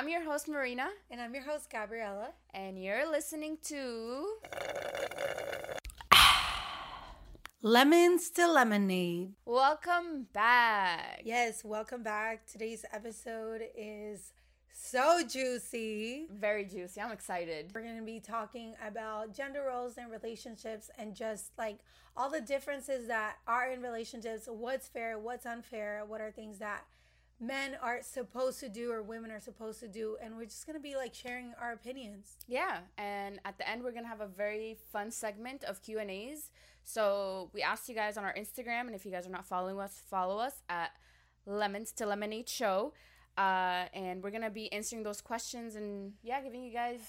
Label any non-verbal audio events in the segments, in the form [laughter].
I'm your host, Marina. And I'm your host, Gabriella. And you're listening to Lemons to Lemonade. Welcome back. Yes, welcome back. Today's episode is so juicy. Very juicy. I'm excited. We're going to be talking about gender roles and relationships and just like all the differences that are in relationships, what's fair, what's unfair, what are things that men are supposed to do or women are supposed to do and we're just going to be like sharing our opinions. Yeah and at the end we're going to have a very fun segment of q and a's. So we asked you guys on our instagram and if you guys are not following us follow us at lemons to lemonade show. Uh, and we're going to be answering those questions and yeah giving you guys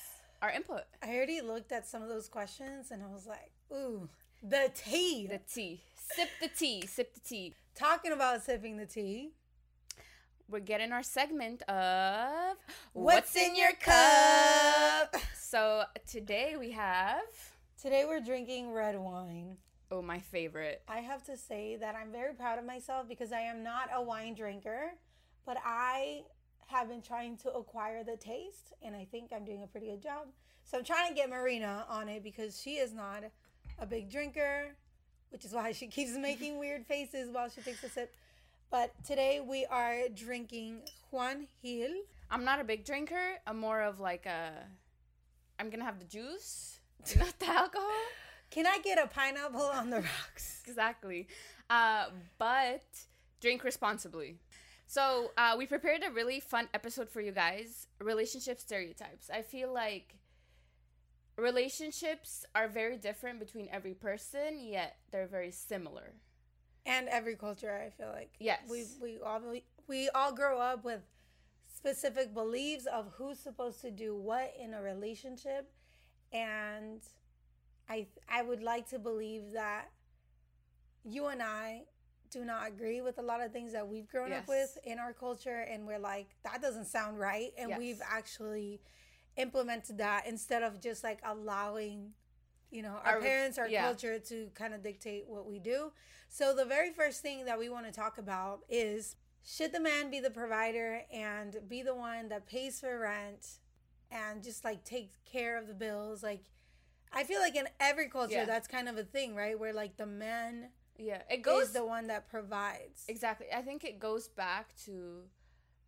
our input. I already looked at some of those questions and i was like ooh the tea. The tea. Sip the tea. Sip the tea. Talking about sipping the tea we're getting our segment of What's, What's in Your Cup? [laughs] So today we have. Today we're drinking red wine. Oh, my favorite. I have to say that I'm very proud of myself because I am not a wine drinker, but I have been trying to acquire the taste and I think I'm doing a pretty good job. So I'm trying to get Marina on it because she is not a big drinker, which is why she keeps [laughs] making weird faces while she takes a sip. But today we are drinking Juan Gil. I'm not a big drinker. I'm more of like a. I'm gonna have the juice, [laughs] not the alcohol. Can I get a pineapple on the rocks? exactly. Uh, but drink responsibly. So uh, we prepared a really fun episode for you guys. Relationship stereotypes. I feel like relationships are very different between every person, yet they're very similar and every culture i feel like. Yes. We we all we all grow up with specific beliefs of who's supposed to do what in a relationship. And i i would like to believe that you and i do not agree with a lot of things that we've grown yes. up with in our culture. And we're like that doesn't sound right. And yes. we've actually implemented that instead of just like allowing you know our, our parents our yeah. culture to kind of dictate what we do. So the very first thing that we want to talk about is should the man be the provider and be the one that pays for rent and just like take care of the bills? Like i feel like in every culture yeah. that's kind of a thing right? Where like the man yeah it goes is the one that provides. Exactly. I think it goes back to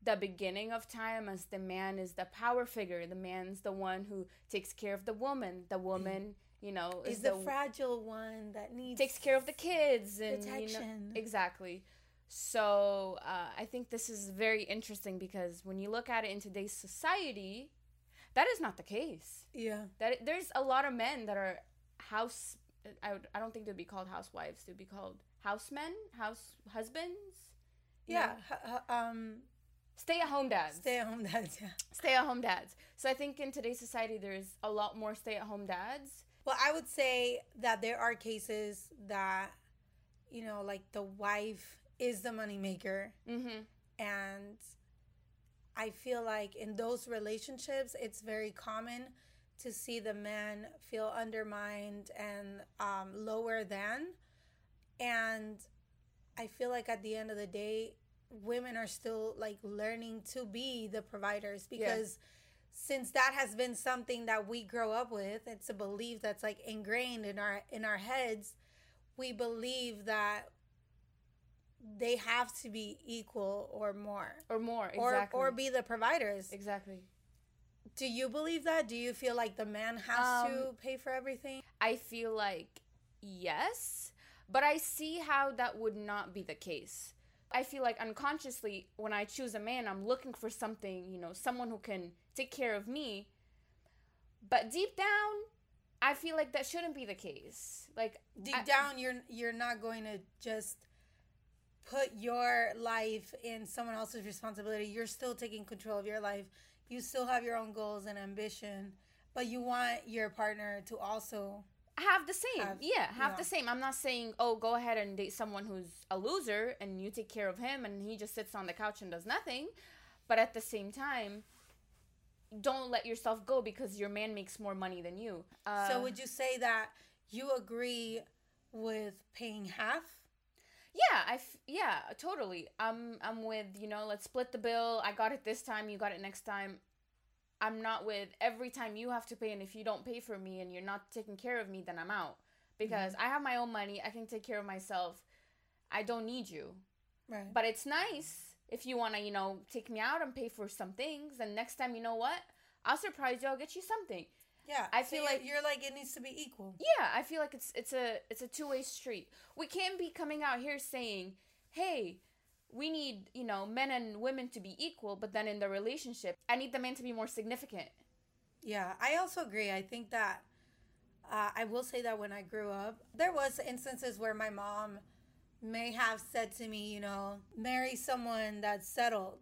the beginning of time as the man is the power figure the man's the one who takes care of the woman. The woman you know is, the, the, fragile one that needs takes care of the kids and protection. You know, exactly so uh, i think this is very interesting because when you look at it in today's society that is not the case yeah that there's a lot of men that are house i, would, I don't think they'd be called housewives they'd be called housemen house husbands yeah um stay at home dads. Stay at home dads, yeah. Stay at home dads. So I think in today's society, there's a lot more stay at home dads. Well, I would say that there are cases that, you know, like the wife is the moneymaker. Mm-hmm. And I feel like in those relationships, it's very common to see the man feel undermined and um, lower than. And I feel like at the end of the day, women are still like learning to be the providers because. Yeah since that has been something that we grow up with it's a belief that's like ingrained in our in our heads. We believe that they have to be equal or more. Or more exactly. or or be the providers. Exactly. Do you believe that? Do you feel like the man has um, to pay for everything? I feel like yes but i see how that would not be the case. I feel like unconsciously when I choose a man, I'm looking for something, you know, someone who can take care of me. But deep down, I feel like that shouldn't be the case. Like deep I, down, you're you're not going to just put your life in someone else's responsibility. You're still taking control of your life. You still have your own goals and ambition, but you want your partner to also have the same. Have, yeah, have yeah. the same. I'm not saying, oh, go ahead and date someone who's a loser and you take care of him and he just sits on the couch and does nothing. But at the same time, don't let yourself go because your man makes more money than you. Uh, so would you say that you agree with paying half? Yeah, I f- yeah, totally. I'm I'm with, you know, let's split the bill. I got it this time, you got it next time. I'm not with every time you have to pay, and if you don't pay for me and you're not taking care of me, then I'm out because I have my own money. I can take care of myself. I don't need you. Right. But it's nice if you want to, you know, take me out and pay for some things. And next time, you know what? I'll surprise you. I'll get you something. yeah. I so feel you're- like- you're like it needs to be equal. Yeah, I feel like it's it's a it's a two way street. We can't be coming out here saying, "Hey, we need you know men and women to be equal," but then in the relationship, I need the man to be more significant. Yeah, I also agree. I think that uh, I will say that when I grew up, there was instances where my mom may have said to me, you know, marry someone that's settled,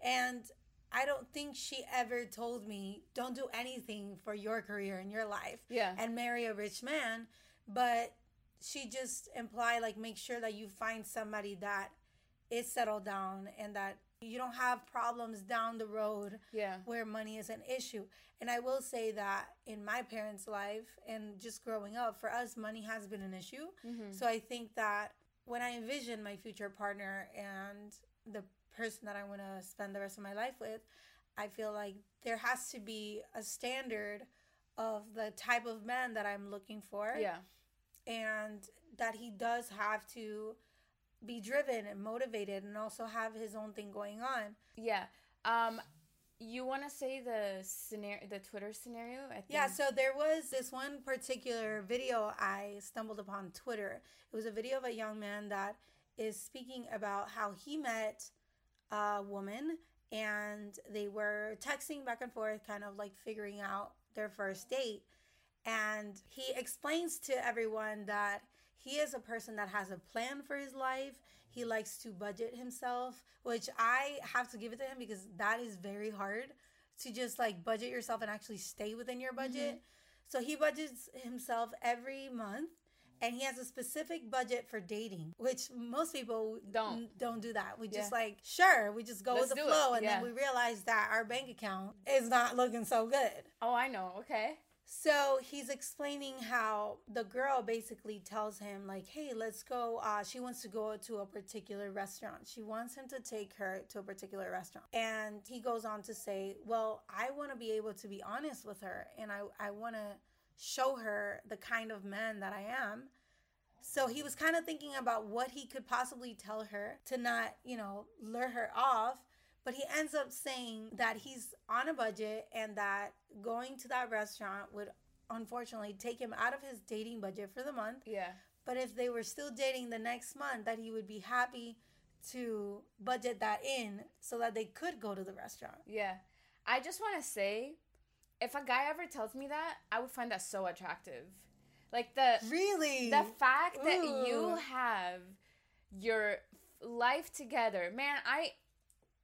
and I don't think she ever told me, don't do anything for your career and your life Yeah, and marry a rich man, but she just implied like make sure that you find somebody that is settled down and that you don't have problems down the road yeah, where money is an issue. And I will say that in my parents' life and just growing up, for us, money has been an issue. mm-hmm. So I think that when I envision my future partner and the person that I want to spend the rest of my life with, I feel like there has to be a standard of the type of man that I'm looking for yeah, and that he does have to be driven and motivated and also have his own thing going on. yeah. Um, you want to say the scenario, the Twitter scenario? I think. Yeah, so there was this one particular video I stumbled upon Twitter. It was a video of a young man that is speaking about how he met a woman and they were texting back and forth, kind of like figuring out their first date. And he explains to everyone that he is a person that has a plan for his life. He likes to budget himself, which I have to give it to him because that is very hard to just like budget yourself and actually stay within your budget. Mm-hmm. So he budgets himself every month and he has a specific budget for dating, which most people Don't. n- don't do that. We just Yeah. like, sure, we just go Let's with the flow and then we realize that our bank account is not looking so good. Oh, I know. Okay. So he's explaining how the girl basically tells him, like, hey, let's go. Uh, she wants to go to a particular restaurant. She wants him to take her to a particular restaurant. And he goes on to say, well, I want to be able to be honest with her and I, I want to show her the kind of man that I am. So he was kind of thinking about what he could possibly tell her to not, you know, lure her off. But he ends up saying that he's on a budget and that going to that restaurant would unfortunately take him out of his dating budget for the month. Yeah. But if they were still dating the next month, that he would be happy to budget that in so that they could go to the restaurant. Yeah. I just want to say, if a guy ever tells me that, I would find that so attractive. Like the Really? the fact that you have your life together, man. I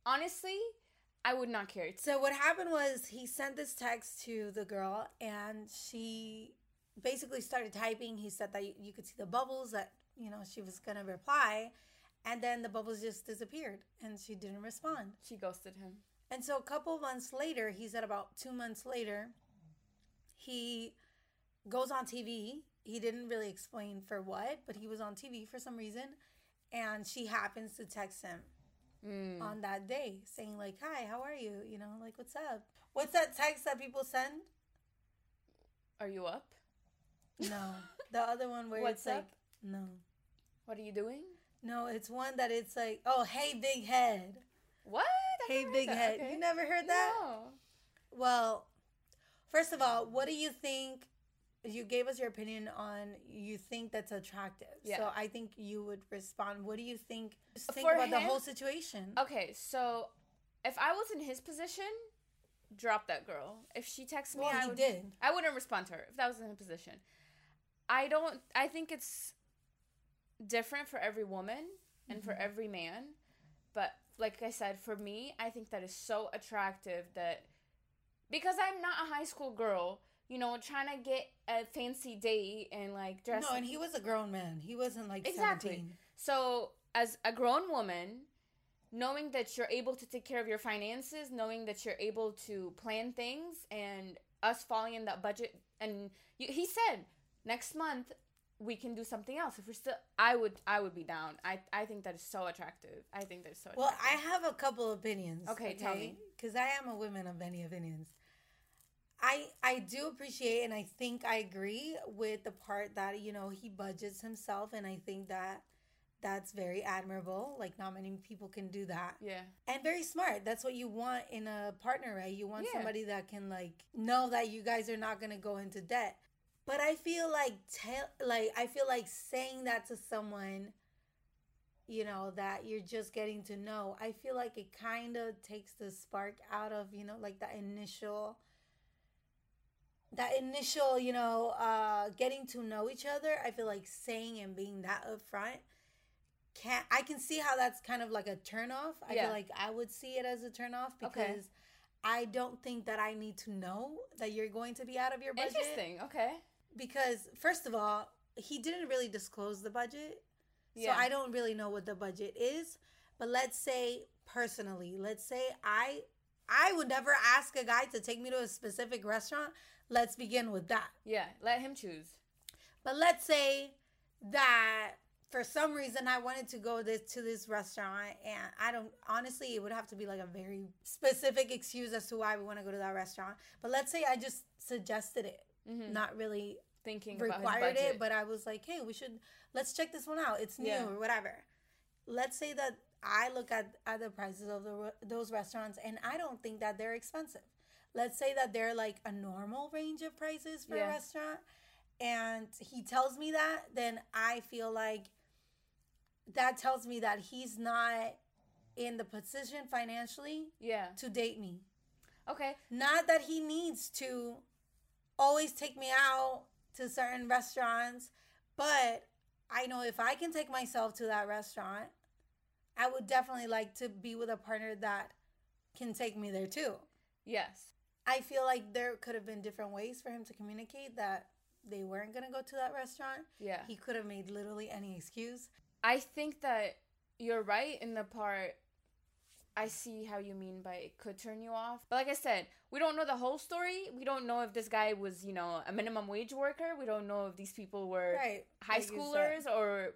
honestly, I would not care. So what happened was he sent this text to the girl and she basically started typing. He said that you, could see the bubbles that, you know, she was going to reply and then the bubbles just disappeared and she didn't respond. She ghosted him. And so a couple months later, he said about 2 months later, he goes on TV. He didn't really explain for what, but he was on TV for some reason and she happens to text him Mm. on that day saying like hi how are you you know like what's up what's that text that people send Are you up? no [laughs] the other one where What's it's like up? no What are you doing? no it's one that it's like oh hey big head What? I hey big head Okay. you never heard that No. well first of all what do you think you gave us your opinion on you think that's attractive Yeah. so i think you would respond what do you think just think For about the whole situation Okay, so if I was in his position, drop that girl. If she texts me, well I would, did I wouldn't respond to her if that was in her position. I don't. I think it's different for every woman and for Mhm. every man, but like I said, for me, I think that is so attractive that because I'm not a high school girl, you know, trying to get a fancy date and like dress. no and he was a grown man he wasn't like Exactly. 17 So, as a grown woman, knowing that you're able to take care of your finances, knowing that you're able to plan things, and us falling in that budget, and you, he said next month we can do something else. If we're still, I would, I would be down. I, I think that is so attractive. I think that is so. Well, I have a couple opinions. Okay, tell me. Because I am a woman of many opinions. I I do appreciate and I think I agree with the part that you know he budgets himself and I think that that's very admirable. Like not many people can do that. Yeah. And very smart. That's what you want in a partner, right? You want Yeah. somebody that can like know that you guys are not going to go into debt. But I feel like tell like I feel like saying that to someone you know that you're just getting to know. I feel like it kind of takes the spark out of, you know, like that initial that initial, you know, uh getting to know each other. I feel like saying and being that upfront can I can see how that's kind of like a turnoff. I Yeah. feel like I would see it as a turnoff because Okay. I don't think that I need to know that you're going to be out of your budget. Interesting. Okay. Because first of all, he didn't really disclose the budget. Yeah. So I don't really know what the budget is. But let's say personally, let's say I I would never ask a guy to take me to a specific restaurant. Let's begin with that. Yeah. Let him choose. But let's say that for some reason I wanted to go this to this restaurant and I don't honestly it would have to be like a very specific excuse as to why we want to go to that restaurant. But let's say I just suggested it, Mhm. not really Thinking required it, but I was like, hey, we should let's check this one out. It's new Yeah. or whatever. Let's say that I look at, at the prices of the, those restaurants and I don't think that they're expensive. Let's say that they're like a normal range of prices for Yeah. a restaurant and he tells me that, then I feel like that tells me that he's not in the position financially yeah. to date me. Okay. Not that he needs to always take me out to certain restaurants, but I know if I can take myself to that restaurant, I would definitely like to be with a partner that can take me there too. Yes. I feel like there could have been different ways for him to communicate that they weren't going to go to that restaurant. Yeah. He could have made literally any excuse. I think that you're right in the part. I see how you mean by it could turn you off. But like I said, we don't know the whole story. We don't know if this guy was, you know, a minimum wage worker. We don't know if these people were Right. high like schoolers or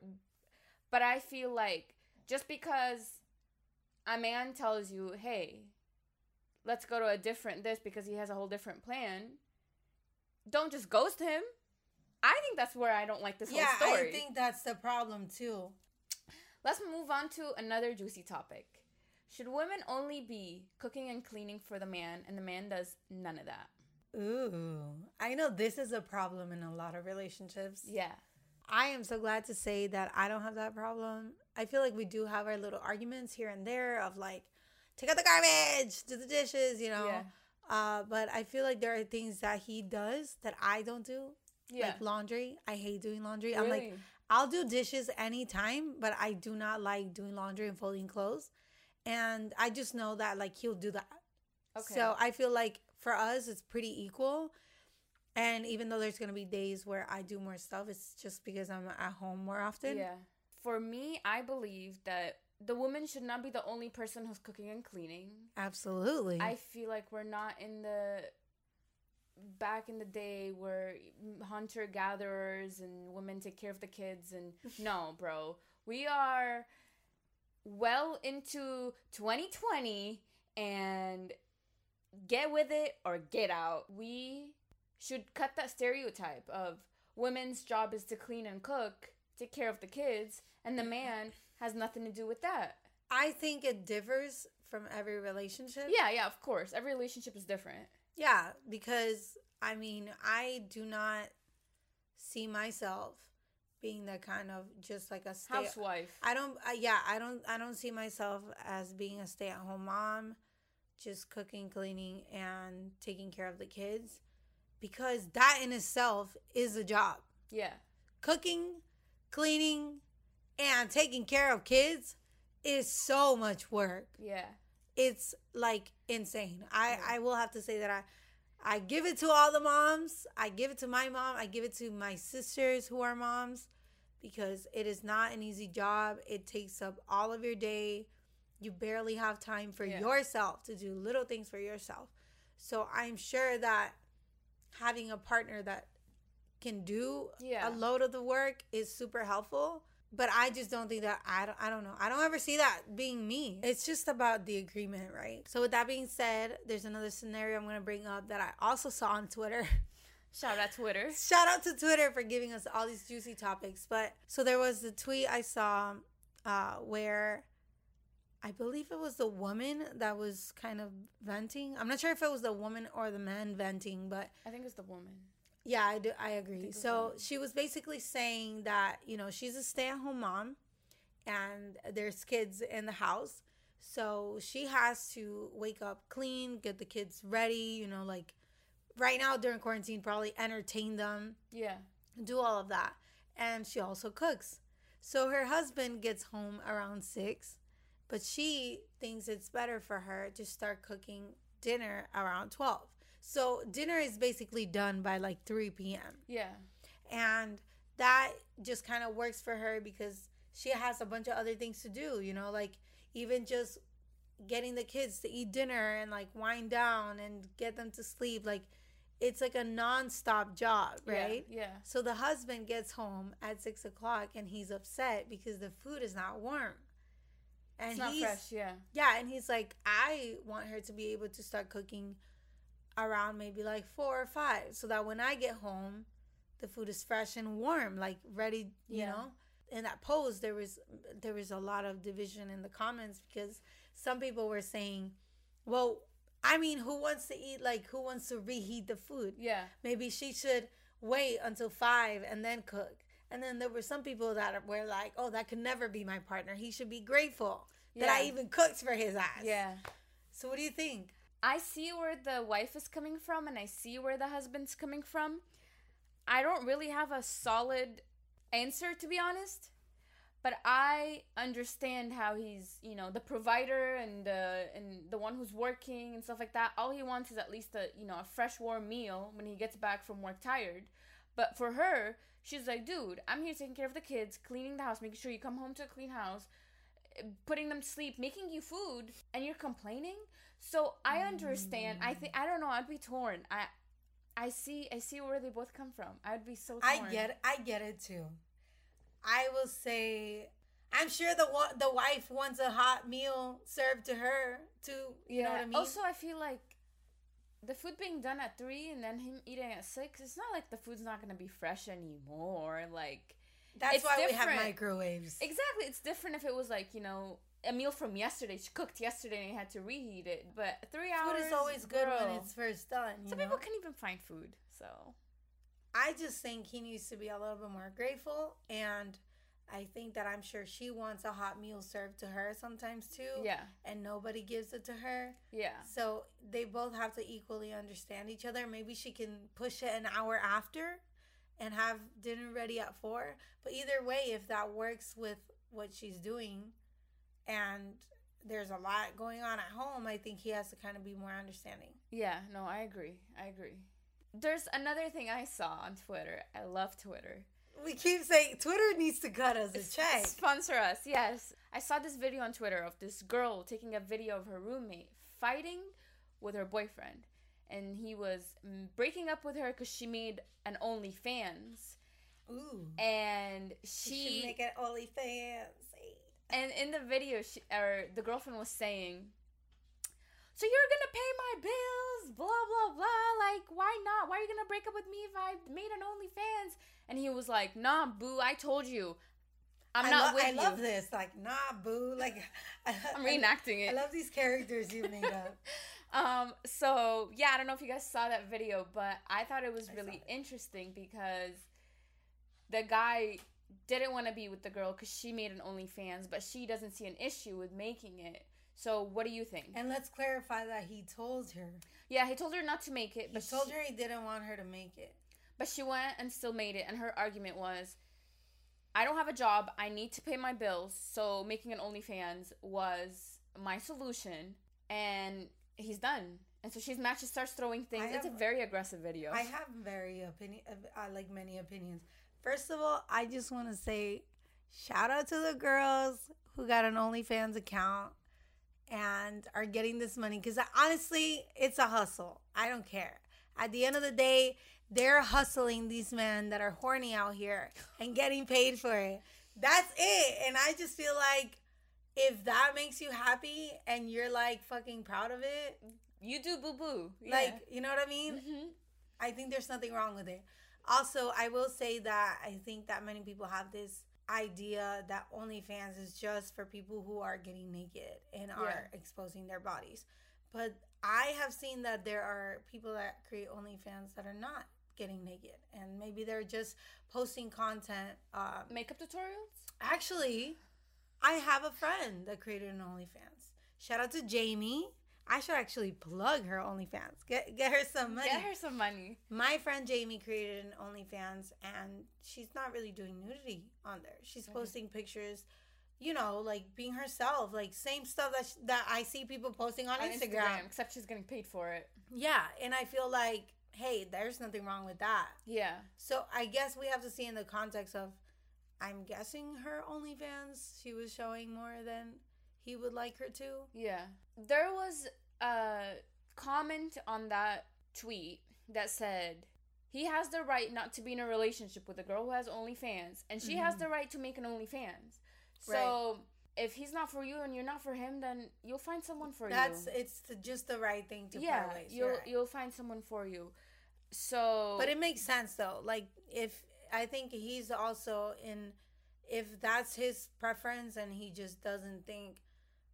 but I feel like just because a man tells you, "Hey, let's go to a different this because he has a whole different plan." Don't just ghost him. I think that's where I don't like this Yeah, whole story. Yeah, I think that's the problem too. Let's move on to another juicy topic. Should women only be cooking and cleaning for the man and the man does none of that? Ooh, I know this is a problem in a lot of relationships. Yeah. I am so glad to say that I don't have that problem. I feel like we do have our little arguments here and there of like, take out the garbage, do the dishes, you know. Yeah. Uh, but I feel like there are things that he does that I don't do. Yeah. Like laundry. I hate doing laundry. I'm like, I'll do dishes anytime, but I do not like doing laundry and folding clothes. And I just know that like he'll do that. Okay. So I feel like for us, it's pretty equal. And even though there's going to be days where I do more stuff, it's just because I'm at home more often. Yeah. For me, I believe that the woman should not be the only person who's cooking and cleaning. Absolutely. I feel like we're not in the back in the day where hunter gatherers and women take care of the kids and [laughs] no, bro. We are well into 2020 and get with it or get out. We should cut that stereotype of women's job is to clean and cook, take care of the kids, and the man has nothing to do with that. I think it differs from every relationship. Yeah, yeah, of course. Every relationship is different. Yeah, because I mean, I do not see myself being the kind of just like a stay Housewife. I don't uh, yeah, I don't I don't see myself as being a stay-at-home mom just cooking, cleaning and taking care of the kids because that in itself is a job. Yeah. Cooking, cleaning and taking care of kids is so much work Yeah. it's like insane. I Yeah. I will have to say that I I give it to all the moms. I give it to my mom. I give it to my sisters who are moms because it is not an easy job. It takes up all of your day. You barely have time for Yeah. yourself to do little things for yourself. So I'm sure that having a partner that can do Yeah. a load of the work is super helpful. But I just don't think that I don't I don't know. I don't ever see that being me. It's just about the agreement, right? So with that being said, there's another scenario I'm going to bring up that I also saw on Twitter. [laughs] Shout out Twitter. Shout out to Twitter for giving us all these juicy topics. But so there was the tweet I saw uh, where I believe it was the woman that was kind of venting. I'm not sure if it was the woman or the man venting, but I think it's the woman. Yeah, I do. I agree. So she was basically saying that you know she's a stay-at-home mom, and there's kids in the house, so she has to wake up clean, get the kids ready. You know, like right now during quarantine, probably entertain them. Yeah. Do all of that, and she also cooks. So her husband gets home around six, but she thinks it's better for her to start cooking dinner around twelve. So dinner is basically done by like 3 p.m. Yeah. And that just kind of works for her because she has a bunch of other things to do, you know, like even just getting the kids to eat dinner and like wind down and get them to sleep. Like it's like a non-stop job, right? Yeah. yeah. So the husband gets home at six o'clock and he's upset because the food is not warm. And it's not he's, fresh, yeah. Yeah, and he's like, I want her to be able to start cooking around maybe like four or five so that when I get home, the food is fresh and warm, like ready, you yeah. know? In that post there was there was a lot of division in the comments because some people were saying, Well, I mean, who wants to eat like who wants to reheat the food? Yeah. Maybe she should wait until five and then cook. And then there were some people that were like, Oh, that could never be my partner. He should be grateful yeah. that I even cooked for his ass. Yeah. So what do you think? I see where the wife is coming from and I see where the husband's coming from. I don't really have a solid answer to be honest, but I understand how he's, you know, the provider and the and the one who's working and stuff like that. All he wants is at least a, you know, a fresh warm meal when he gets back from work tired. But for her, she's like, "Dude, I'm here taking care of the kids, cleaning the house, making sure you come home to a clean house, putting them to sleep, making you food, and you're complaining?" So I understand. I think I don't know. I'd be torn. I I see I see where they both come from. I'd be so torn. I get it. I get it too. I will say I'm sure the the wife wants a hot meal served to her too. You yeah. know what I mean? Also, I feel like the food being done at three and then him eating at six. It's not like the food's not gonna be fresh anymore. Like that's why different. we have microwaves. Exactly. It's different if it was like you know a meal from yesterday. She cooked yesterday and you had to reheat it. But three hours. Food is always good girl. when it's first done. Some know? people can't even find food. So. I just think he needs to be a little bit more grateful. And I think that I'm sure she wants a hot meal served to her sometimes too. Yeah. And nobody gives it to her. Yeah. So they both have to equally understand each other. Maybe she can push it an hour after and have dinner ready at four. But either way, if that works with what she's doing, and there's a lot going on at home, I think he has to kind of be more understanding. Yeah, no, I agree. I agree. There's another thing I saw on Twitter. I love Twitter. We keep saying Twitter needs to cut us a check. Sponsor us, yes. I saw this video on Twitter of this girl taking a video of her roommate fighting with her boyfriend. And he was mm, breaking up with her because she made an OnlyFans. Ooh. And she. She should make an OnlyFans and in the video, she, or the girlfriend was saying, "So you're gonna pay my bills, blah blah blah. Like, why not? Why are you gonna break up with me if I made an OnlyFans?" And he was like, "Nah, boo. I told you, I'm I not lo- with I you." I love this. Like, nah, boo. [laughs] Like, I, am reenacting it. I love these characters you made up. [laughs] um. So yeah, I don't know if you guys saw that video, but I thought it was really interesting because the guy didn't want to be with the girl because she made an OnlyFans, but she doesn't see an issue with making it. So what do you think? And let's clarify that he told her. Yeah, he told her not to make it. But he told she, her he didn't want her to make it. But she went and still made it, and her argument was, "I don't have a job. I need to pay my bills. So making an OnlyFans was my solution." And he's done. And so she's mad. She starts throwing things. Have, it's a very aggressive video. I have very opinion. Uh, I like many opinions. First of all, I just want to say shout out to the girls who got an OnlyFans account and are getting this money because honestly, it's a hustle. I don't care. At the end of the day, they're hustling these men that are horny out here and getting paid for it. That's it. And I just feel like if that makes you happy and you're like fucking proud of it, You do boo boo. like, you know what I mean? hmm I think there's nothing wrong with it. Also, I will say that I think that many people have this idea that OnlyFans is just for people who are getting naked and are exposing their bodies. But I have seen that there are people that create OnlyFans that are not getting naked and maybe they're just posting content. Um, Makeup tutorials. actually, I have a friend that created an OnlyFans. Shout out to Jamie. I should actually plug her OnlyFans. Get get her some money. Get her some money. My friend Jamie created an OnlyFans and she's not really doing nudity on there. She's posting pictures, you know, like being herself, like same stuff that sh- that I see people posting on, On Instagram. Instagram, except she's getting paid for it. Yeah, and I feel like, hey, there's nothing wrong with that. Yeah. So I guess we have to see in the context of, I'm guessing her OnlyFans, she was showing more than he would like her to. Yeah. There was a comment on that tweet that said he has the right not to be in a relationship with a girl who has OnlyFans, and she has Mhm. the right to make an OnlyFans. So if he's not for you and you're not for him, then you'll find someone for That's you. That's it's the, just the right thing to yeah, you'll right. you'll find someone for you. So, But it makes sense though. Like if I think he's also in if that's his preference and he just doesn't think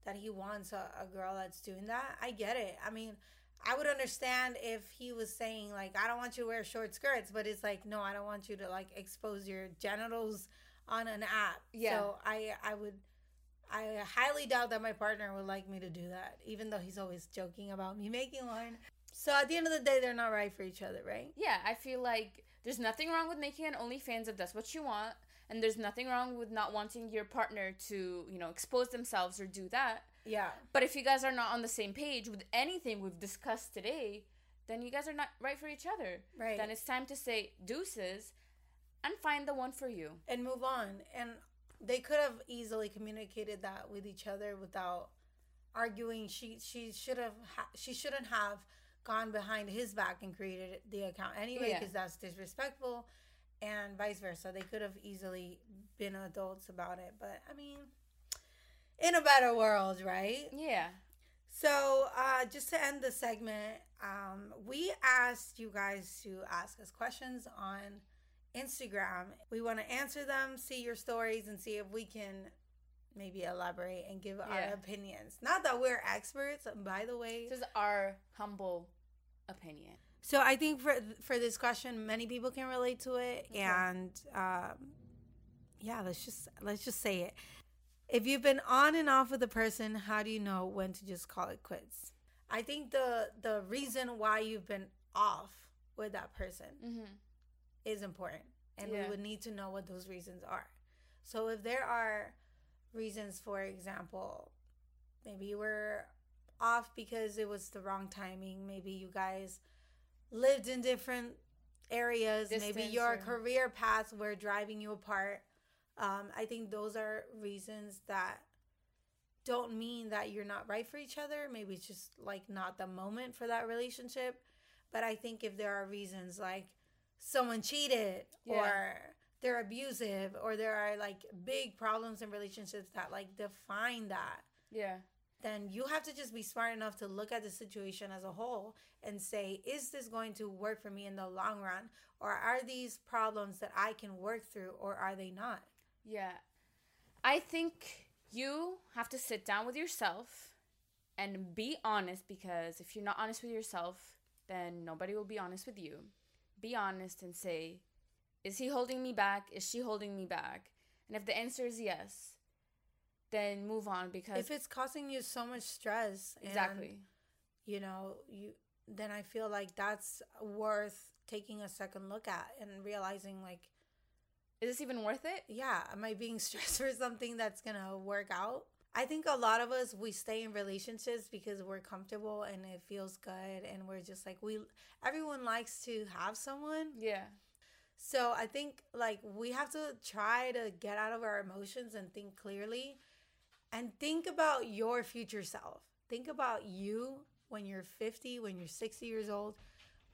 that he wants a, a girl that's doing that, I get it. I mean, I would understand if he was saying like I don't want you to wear short skirts, but it's like no, I don't want you to like expose your genitals on an app. Yeah. So I I would I highly doubt that my partner would like me to do that, even though he's always joking about me [laughs] making one. So at the end of the day, they're not right for each other, right? yeah, I feel like there's nothing wrong with making an OnlyFans if that's what you want, and there's nothing wrong with not wanting your partner to, you know, expose themselves or do that. Yeah. But if you guys are not on the same page with anything we've discussed today, then you guys are not right for each other. Right. Then it's time to say deuces and find the one for you. and move on. And they could have easily communicated that with each other without arguing. She she should have ha- she shouldn't have gone behind his back and created the account anyway Yeah. because that's disrespectful, and vice versa. They could have easily been adults about it. But I mean, in a better world, right? Yeah. So, uh, just to end the segment, um, we asked you guys to ask us questions on Instagram. We want to answer them, see your stories, and see if we can maybe elaborate and give Yeah. our opinions. Not that we're experts, by the way. This is our humble opinion. So I think for for this question, many people can relate to it, Okay. and um, yeah, let's just let's just say it. If you've been on and off with a person, how do you know when to just call it quits? I think the the reason why you've been off with that person Mm-hmm. is important, and we would need to know what those reasons are. So if there are reasons, for example, maybe you were off because it was the wrong timing, maybe you guys lived in different areas, maybe your or- career paths were driving you apart. Um, I think those are reasons that don't mean that you're not right for each other. Maybe it's just like not the moment for that relationship. But I think if there are reasons like someone cheated Yeah. or they're abusive or there are like big problems in relationships that like define that, Yeah. then you have to just be smart enough to look at the situation as a whole and say, is this going to work for me in the long run? Or are these problems that I can work through or are they not? Yeah. I think you have to sit down with yourself and be honest because if you're not honest with yourself, then nobody will be honest with you. Be honest and say, is he holding me back? Is she holding me back? And if the answer is yes, then move on because If it's causing you so much stress, and, exactly. you know, you then I feel like that's worth taking a second look at and realizing like, Is this even worth it? yeah, am I being [laughs] stressed for something that's gonna work out? I think a lot of us we stay in relationships because we're comfortable and it feels good and we're just like we everyone likes to have someone. Yeah. So I think like we have to try to get out of our emotions and think clearly and think about your future self. Think about you when you're 50, when you're 60 years old,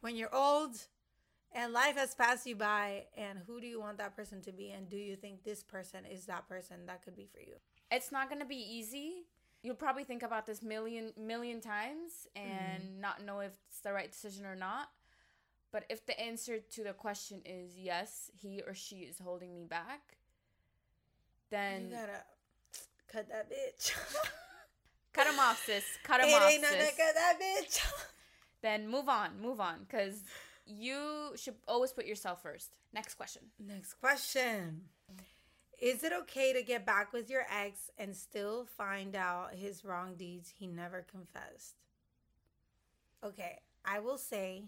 when you're old and life has passed you by and who do you want that person to be and do you think this person is that person that could be for you It's not gonna be easy. You'll probably think about this million million times and Mm-hmm. not know if it's the right decision or not. But if the answer to the question is yes, he or she is holding me back, then you gotta cut that bitch [laughs] cut him off, sis. Cut him it off, ain't sis. cut that bitch [laughs] Then move on, move on, because you should always put yourself first. Next question. next question is it okay to get back with your ex and still find out his wrong deeds he never confessed okay i will say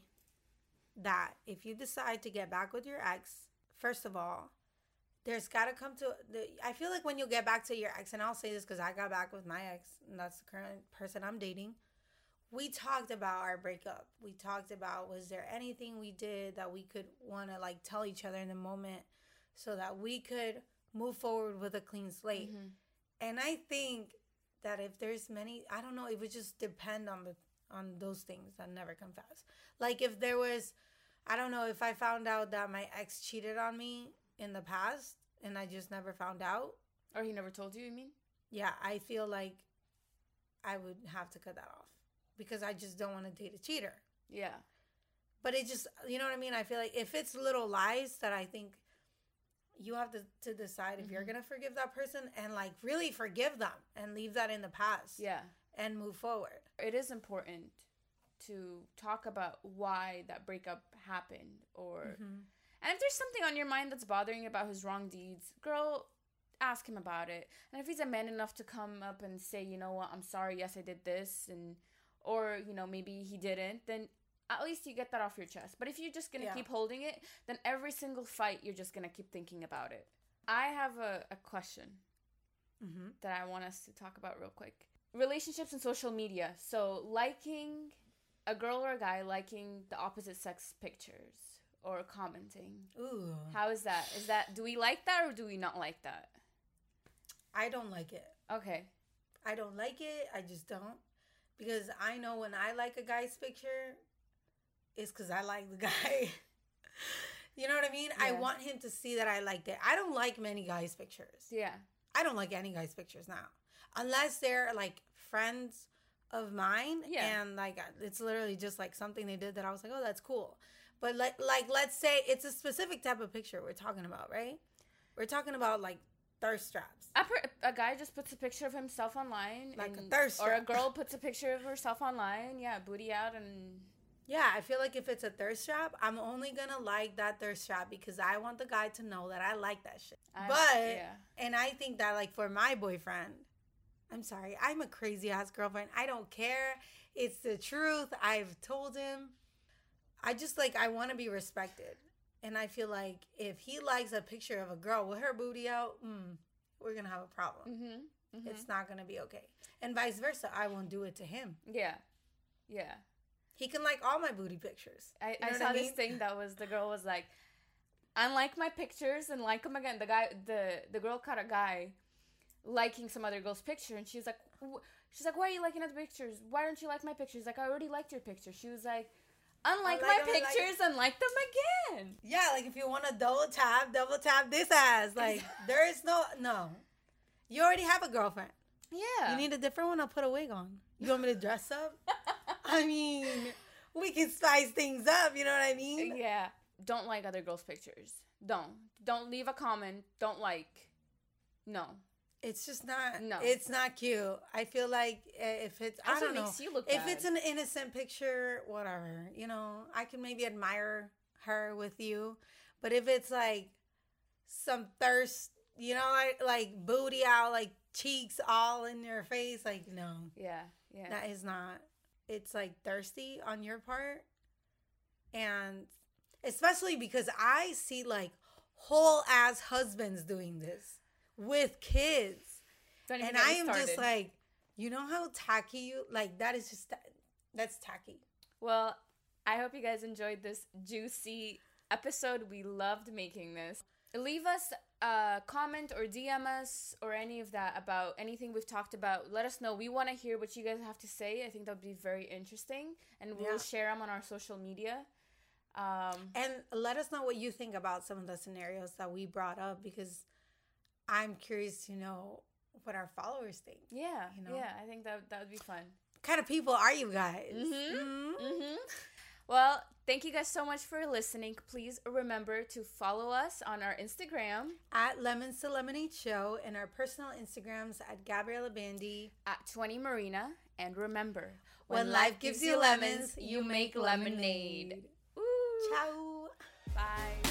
that if you decide to get back with your ex first of all there's got to come to the i feel like when you get back to your ex and i'll say this because i got back with my ex and that's the current person i'm dating we talked about our breakup. We talked about was there anything we did that we could want to like tell each other in the moment so that we could move forward with a clean slate. Mhm. and i think that if there's many i don't know it would just depend on the on those things that never confess like if there was i don't know if i found out that my ex cheated on me in the past and i just never found out Or he never told you, you mean? yeah i feel like i would have to cut that off because i just don't want to date a cheater Yeah. but it just you know what i mean i feel like if it's little lies that i think you have to, to decide if you're Mhm. gonna forgive that person and like really forgive them and leave that in the past Yeah. and move forward It is important to talk about why that breakup happened or Mhm. And if there's something on your mind that's bothering you about his wrong deeds, girl, ask him about it. And if he's a man enough to come up and say, you know what, I'm sorry, yes, I did this, and or you know maybe he didn't, then at least you get that off your chest. But if you're just gonna Yeah. keep holding it, then every single fight you're just gonna keep thinking about it. I have a, a question Mhm. that I want us to talk about real quick. Relationships and social media. So liking a girl or a guy liking the opposite sex pictures or commenting. ooh How is that? Is that do we like that or do we not like that? i don't like it Okay. i don't like it i just don't because i know when i like a guy's picture it's because i like the guy [laughs] you know what i mean i want him to see that i liked it i don't like many guys pictures Yeah. I don't like any guy's pictures now, unless they're like friends of mine, Yeah. and like it's literally just like something they did that I was like, oh, that's cool. But like, like let's say it's a specific type of picture we're talking about, right? We're talking about like thirst traps. A, per- a guy just puts a picture of himself online, Like a thirst or a girl puts a picture of herself online. Yeah, booty out, and Yeah, I feel like if it's a thirst trap, I'm only gonna like that thirst trap because I want the guy to know that I like that shit. I- but yeah, And I think that like for my boyfriend, I'm sorry, I'm a crazy ass girlfriend. I don't care. It's the truth. I've told him. I just like I want to be respected. And I feel like if he likes a picture of a girl with her booty out, mm, we're going to have a problem. mm-hmm, mm-hmm. It's not going to be okay. And vice versa, I won't do it to him. yeah, yeah. He can like all my booty pictures. I, You I saw I this thing that was the girl was like, unlike my pictures and like them again. The guy, the the girl caught a guy liking some other girl's picture, and she's like, she's like, why are you liking other pictures? Why don't you like my pictures? Like I already liked your picture. She was like, unlike my 'em, I like 'em." pictures, them again. Yeah, like if you want to double tap, double tap this ass. Like [laughs] there is no no. You already have a girlfriend. Yeah. You need a different one? I'll put a wig on. You want me to dress up? [laughs] I mean, we can spice things up. You know what I mean? yeah. Don't like other girls' pictures. Don't. Don't leave a comment. Don't like. No. It's just not. No. It's not cute. I feel like eh, if it's, I don't know. makes you look If bad. it's an innocent picture, whatever. You know, I can maybe admire her with you, but if it's like some thirst, you know, like like booty out, like cheeks all in your face, like no. Yeah. Yeah. That is not. It's like thirsty on your part. And especially because I see like whole ass husbands doing this with kids. And I am just like, you know how tacky you like that is just that's tacky. Well, I hope you guys enjoyed this juicy episode. We loved making this. Leave us a comment or DM us or any of that about anything we've talked about. Let us know. We want to hear what you guys have to say. I think that would be very interesting. And we'll Yeah. share them on our social media. Um, And let us know what you think about some of the scenarios that we brought up because I'm curious to know what our followers think. yeah, You know? yeah, I think that that would be fun. What kind of people are you guys? Mhm. Mhm. Mm-hmm. Well, thank you guys so much for listening. Please remember to follow us on our Instagram At Lemons to Lemonade Show and our personal Instagrams at Gabriela Bandy. at 20 Marina. And remember, When life gives you lemons, you make lemonade. Ooh. Ciao. Bye.